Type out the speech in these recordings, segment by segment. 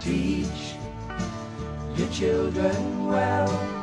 teach your children well.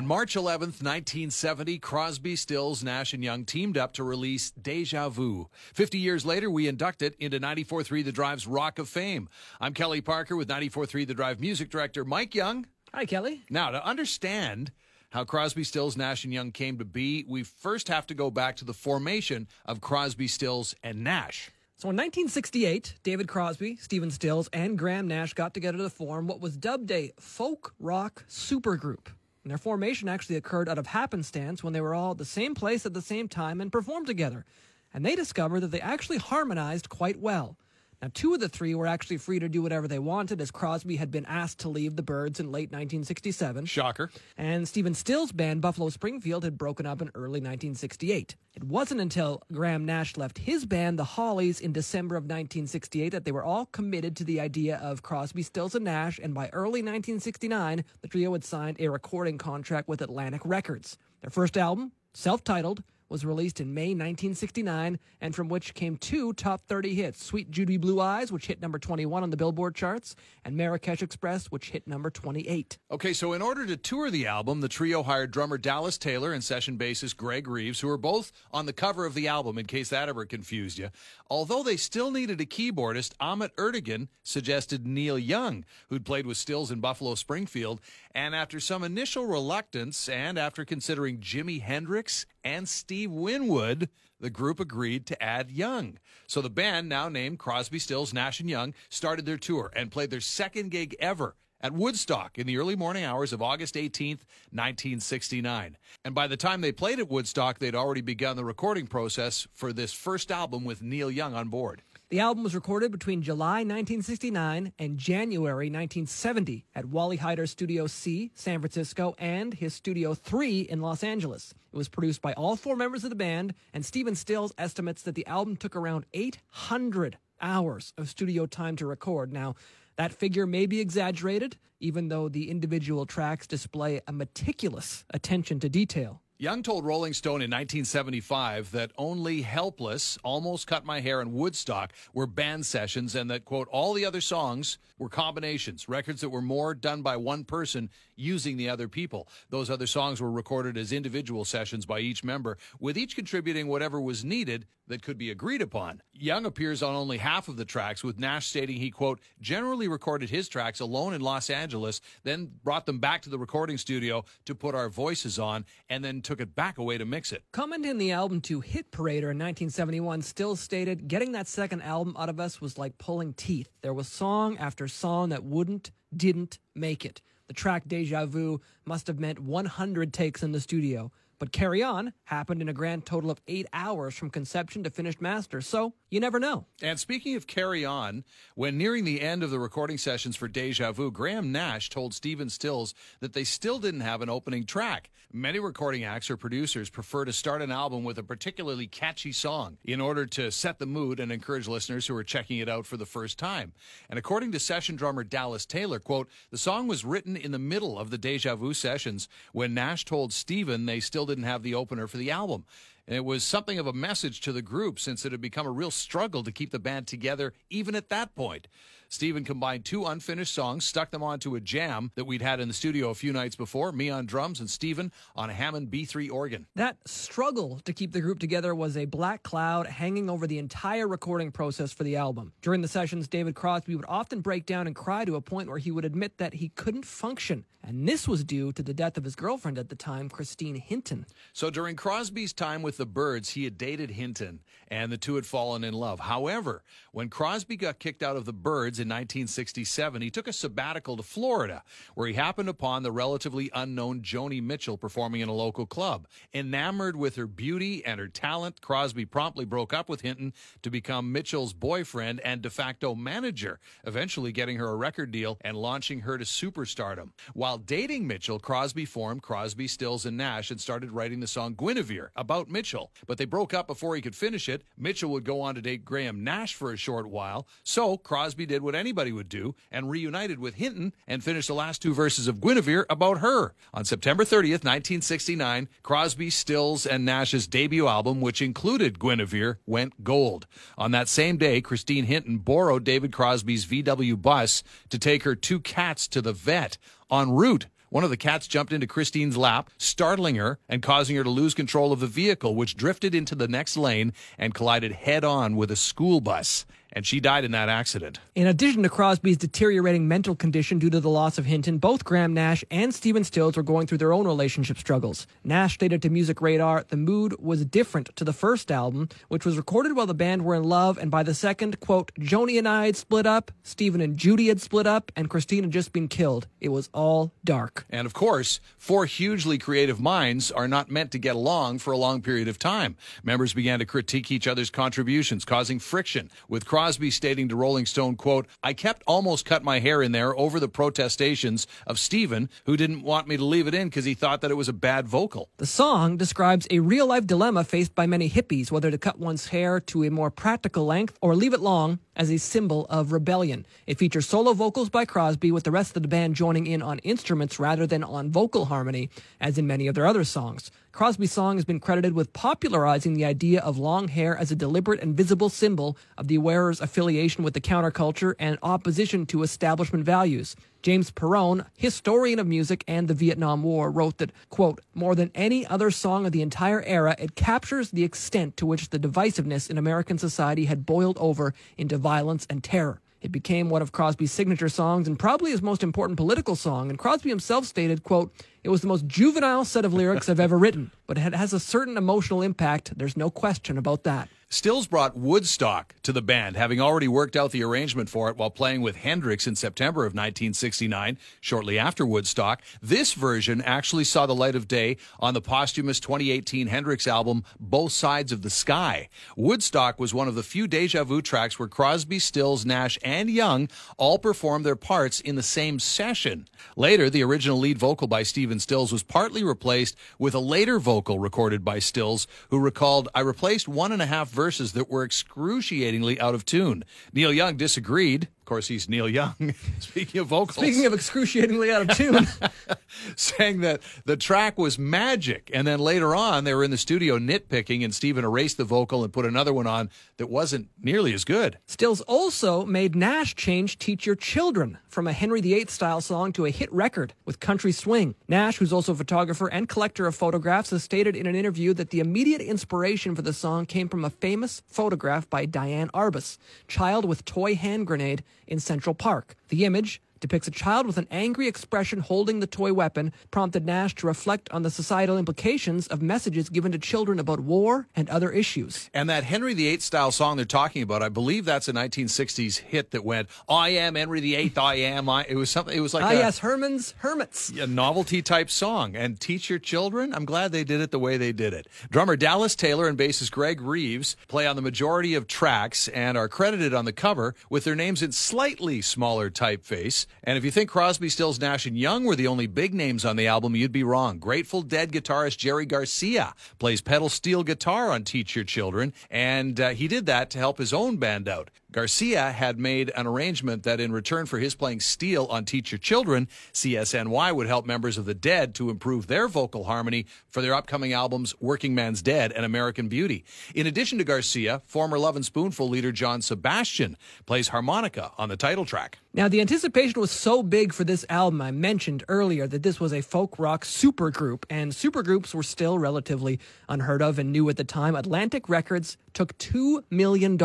On March 11th, 1970, Crosby, Stills, Nash, and Young teamed up to release Deja Vu. 50 years later, we induct it into 94.3 The Drive's Rock of Fame. I'm Kelly Parker with 94.3 The Drive music director Mike Young. Hi, Kelly. Now, to understand how Crosby, Stills, Nash, and Young came to be, we first have to go back to the formation of Crosby, Stills, and Nash. So in 1968, David Crosby, Stephen Stills, and Graham Nash got together to form what was dubbed a folk rock supergroup. And their formation actually occurred out of happenstance when they were all at the same place at the same time and performed together. And they discovered that they actually harmonized quite well. Now, two of the three were actually free to do whatever they wanted, as Crosby had been asked to leave the Byrds in late 1967. Shocker. And Stephen Stills' band, Buffalo Springfield, had broken up in early 1968. It wasn't until Graham Nash left his band, the Hollies, in December of 1968 that they were all committed to the idea of Crosby, Stills, and Nash, and by early 1969, the trio had signed a recording contract with Atlantic Records. Their first album, self titled, was released in May 1969, and from which came two top 30 hits Suite Judy Blue Eyes, which hit number 21 on the Billboard charts, and Marrakesh Express, which hit number 28. Okay, so in order to tour the album, the trio hired drummer Dallas Taylor and session bassist Greg Reeves, who were both on the cover of the album, in case that ever confused you. Although they still needed a keyboardist, Ahmet Ertegun suggested Neil Young, who'd played with Stills in Buffalo Springfield. And after some initial reluctance, and after considering Jimi Hendrix and Steve Winwood, the group agreed to add Young. So the band, now named Crosby, Stills, Nash, and Young, started their tour and played their second gig ever at Woodstock in the early morning hours of August 18th, 1969. And by the time they played at Woodstock, they'd already begun the recording process for this first album with Neil Young on board. The album was recorded between July 1969 and January 1970 at Wally Heider's Studio C, San Francisco, and his Studio 3 in Los Angeles. It was produced by all four members of the band, and Stephen Stills estimates that the album took around 800 hours of studio time to record. Now, that figure may be exaggerated, even though the individual tracks display a meticulous attention to detail. Young told Rolling Stone in 1975 that only Helpless, Almost Cut My Hair, and Woodstock were band sessions, and that, quote, all the other songs were combinations, records that were more done by one person using the other people. Those other songs were recorded as individual sessions by each member, with each contributing whatever was needed that could be agreed upon. Young appears on only half of the tracks, with Nash stating he, quote, generally recorded his tracks alone in Los Angeles, then brought them back to the recording studio to put our voices on, and then took it back away to mix it. Commenting the album to Hit Parader in 1971, Still stated, Getting that second album out of us was like pulling teeth. There was song after song that wouldn't, didn't make it. The track Deja Vu must have meant 100 takes in the studio. But Carry On happened in a grand total of eight hours from conception to finished master, so you never know. And speaking of Carry On, when nearing the end of the recording sessions for Deja Vu, Graham Nash told Stephen Stills that they still didn't have an opening track. Many recording acts or producers prefer to start an album with a particularly catchy song in order to set the mood and encourage listeners who are checking it out for the first time. And according to session drummer Dallas Taylor, quote, the song was written in the middle of the Deja Vu sessions when Nash told Stephen they still didn't have the opener for the album. And it was something of a message to the group since it had become a real struggle to keep the band together even at that point. Stephen combined two unfinished songs, stuck them onto a jam that we'd had in the studio a few nights before, me on drums and Stephen on a Hammond B3 organ. That struggle to keep the group together was a black cloud hanging over the entire recording process for the album. During the sessions, David Crosby would often break down and cry to a point where he would admit that he couldn't function. And this was due to the death of his girlfriend at the time, Christine Hinton. So during Crosby's time with with the Byrds, he had dated Hinton, and the two had fallen in love. However, when Crosby got kicked out of the Byrds in 1967, he took a sabbatical to Florida, where he happened upon the relatively unknown Joni Mitchell performing in a local club. Enamored with her beauty and her talent, Crosby promptly broke up with Hinton to become Mitchell's boyfriend and de facto manager, eventually getting her a record deal and launching her to superstardom. While dating Mitchell, Crosby formed Crosby, Stills, and Nash and started writing the song Guinevere about Mitchell. But they broke up before he could finish it. Mitchell would go on to date Graham Nash for a short while. So Crosby did what anybody would do and reunited with Hinton and finished the last two verses of Guinevere about her. On September 30th, 1969, Crosby, Stills, and Nash's debut album, which included Guinevere, went gold. On that same day, Christine Hinton borrowed David Crosby's VW bus to take her two cats to the vet. En route, one of the cats jumped into Christine's lap, startling her and causing her to lose control of the vehicle, which drifted into the next lane and collided head on with a school bus. And she died in that accident. In addition to Crosby's deteriorating mental condition due to the loss of Hinton, both Graham Nash and Stephen Stills were going through their own relationship struggles. Nash stated to Music Radar, the mood was different to the first album, which was recorded while the band were in love, and by the second, quote, Joni and I had split up, Stephen and Judy had split up, and Christine had just been killed. It was all dark. And of course, four hugely creative minds are not meant to get along for a long period of time. Members began to critique each other's contributions, causing friction, with Crosby stating to Rolling Stone, quote, I kept almost cut my hair in there over the protestations of Stephen, who didn't want me to leave it in because he thought that it was a bad vocal. The song describes a real life dilemma faced by many hippies whether to cut one's hair to a more practical length or leave it long as a symbol of rebellion. It features solo vocals by Crosby, with the rest of the band joining in on instruments rather than on vocal harmony, as in many of their other songs. Crosby's song has been credited with popularizing the idea of long hair as a deliberate and visible symbol of the wearer's affiliation with the counterculture and opposition to establishment values. James Perone, historian of music and the Vietnam War, wrote that, quote, more than any other song of the entire era, it captures the extent to which the divisiveness in American society had boiled over into violence and terror. It became one of Crosby's signature songs and probably his most important political song. And Crosby himself stated, quote, it was the most juvenile set of lyrics I've ever written, but it has a certain emotional impact. There's no question about that. Stills brought Woodstock to the band, having already worked out the arrangement for it while playing with Hendrix in September of 1969, shortly after Woodstock. This version actually saw the light of day on the posthumous 2018 Hendrix album, Both Sides of the Sky. Woodstock was one of the few Deja Vu tracks where Crosby, Stills, Nash, and Young all performed their parts in the same session. Later, the original lead vocal by Stephen Stills was partly replaced with a later vocal recorded by Stills, who recalled, I replaced one and a half verses that were excruciatingly out of tune. Neil Young disagreed. Of course, he's Neil Young. Speaking of vocals. Speaking of excruciatingly out of tune, saying that the track was magic. And then later on, they were in the studio nitpicking, and Stephen erased the vocal and put another one on that wasn't nearly as good. Stills also made Nash change Teach Your Children from a Henry VIII style song to a hit record with country swing. Nash, who's also a photographer and collector of photographs, has stated in an interview that the immediate inspiration for the song came from a famous photograph by Diane Arbus, child with toy hand grenade in Central Park. The image, depicts a child with an angry expression holding the toy weapon, prompted Nash to reflect on the societal implications of messages given to children about war and other issues. And that Henry VIII style song they're talking about, I believe that's a 1960s hit that went, I am Henry VIII, I am. I. It was something, it was like Ah, a, yes, Herman's Hermits. a novelty type song. And teach your children, I'm glad they did it the way they did it. Drummer Dallas Taylor and bassist Greg Reeves play on the majority of tracks and are credited on the cover with their names in slightly smaller typeface. And if you think Crosby, Stills, Nash, and Young were the only big names on the album, you'd be wrong. Grateful Dead guitarist Jerry Garcia plays pedal steel guitar on Teach Your Children, and uh, he did that to help his own band out. Garcia had made an arrangement that in return for his playing steel on Teach Your Children, CSNY would help members of the Dead to improve their vocal harmony for their upcoming albums Workingman's Dead and American Beauty. In addition to Garcia, former Lovin' Spoonful leader John Sebastian plays harmonica on the title track. Now, the anticipation was so big for this album, I mentioned earlier that this was a folk rock supergroup, and supergroups were still relatively unheard of and new at the time. Atlantic Records took $2 million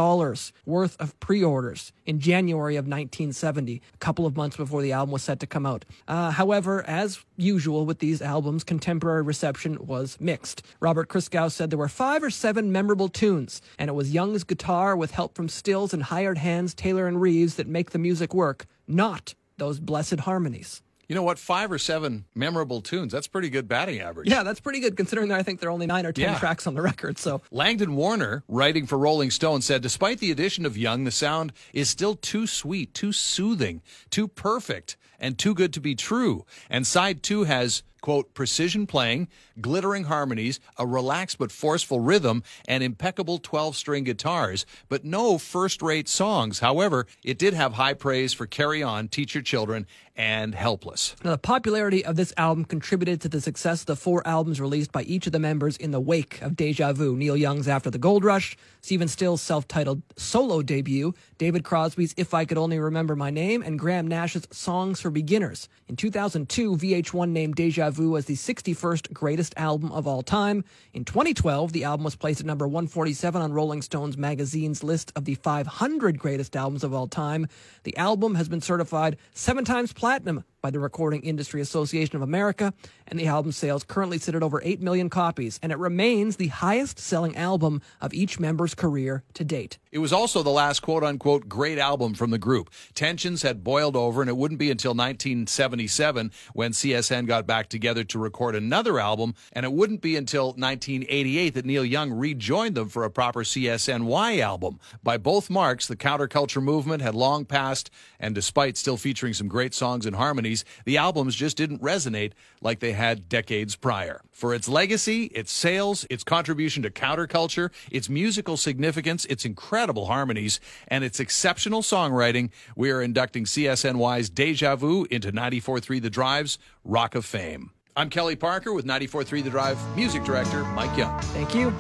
worth of pre orders in January of 1970, a couple of months before the album was set to come out. Uh, however, as usual with these albums, contemporary reception was mixed. Robert Christgau said there were five or seven memorable tunes, and it was Young's guitar with help from Stills and hired hands Taylor and Reeves that make the music work, not those blessed harmonies. You know what? Five or seven memorable tunes. That's pretty good batting average. Yeah, that's pretty good considering that I think there are only nine or ten Yeah. tracks on the record. So Langdon Warner, writing for Rolling Stone, said despite the addition of Young, the sound is still too sweet, too soothing, too perfect, and too good to be true. And side two has, quote, precision playing, glittering harmonies, a relaxed but forceful rhythm, and impeccable 12 string guitars, but no first rate songs. However, it did have high praise for Carry On, Teach Your Children, and Helpless. Now, the popularity of this album contributed to the success of the four albums released by each of the members in the wake of Deja Vu. Neil Young's After the Gold Rush, Stephen Still's self titled solo debut, David Crosby's If I Could Only Remember My Name, and Graham Nash's Songs for Beginners. In 2002, VH1 named Deja Vu as the 61st greatest album of all time. In 2012, the album was placed at number 147 on Rolling Stone's magazine's list of the 500 greatest albums of all time. The album has been certified seven times platinum by the Recording Industry Association of America, and the album sales currently sit at over 8 million copies, and it remains the highest selling album of each member's career to date. It was also the last quote unquote great album from the group. Tensions had boiled over, and it wouldn't be until 1977 when CSN got back together to record another album, and it wouldn't be until 1988 that Neil Young rejoined them for a proper CSNY album. By both marks, the counterculture movement had long passed, and despite still featuring some great songs and harmonies, the albums just didn't resonate like they had decades prior. For its legacy, its sales, its contribution to counterculture, its musical significance, its incredible harmonies, and its exceptional songwriting, we are inducting CSNY's Deja Vu into 94.3 The Drive's Rock of Fame. I'm Kelly Parker with 94.3 The Drive music director Mike Young. Thank you.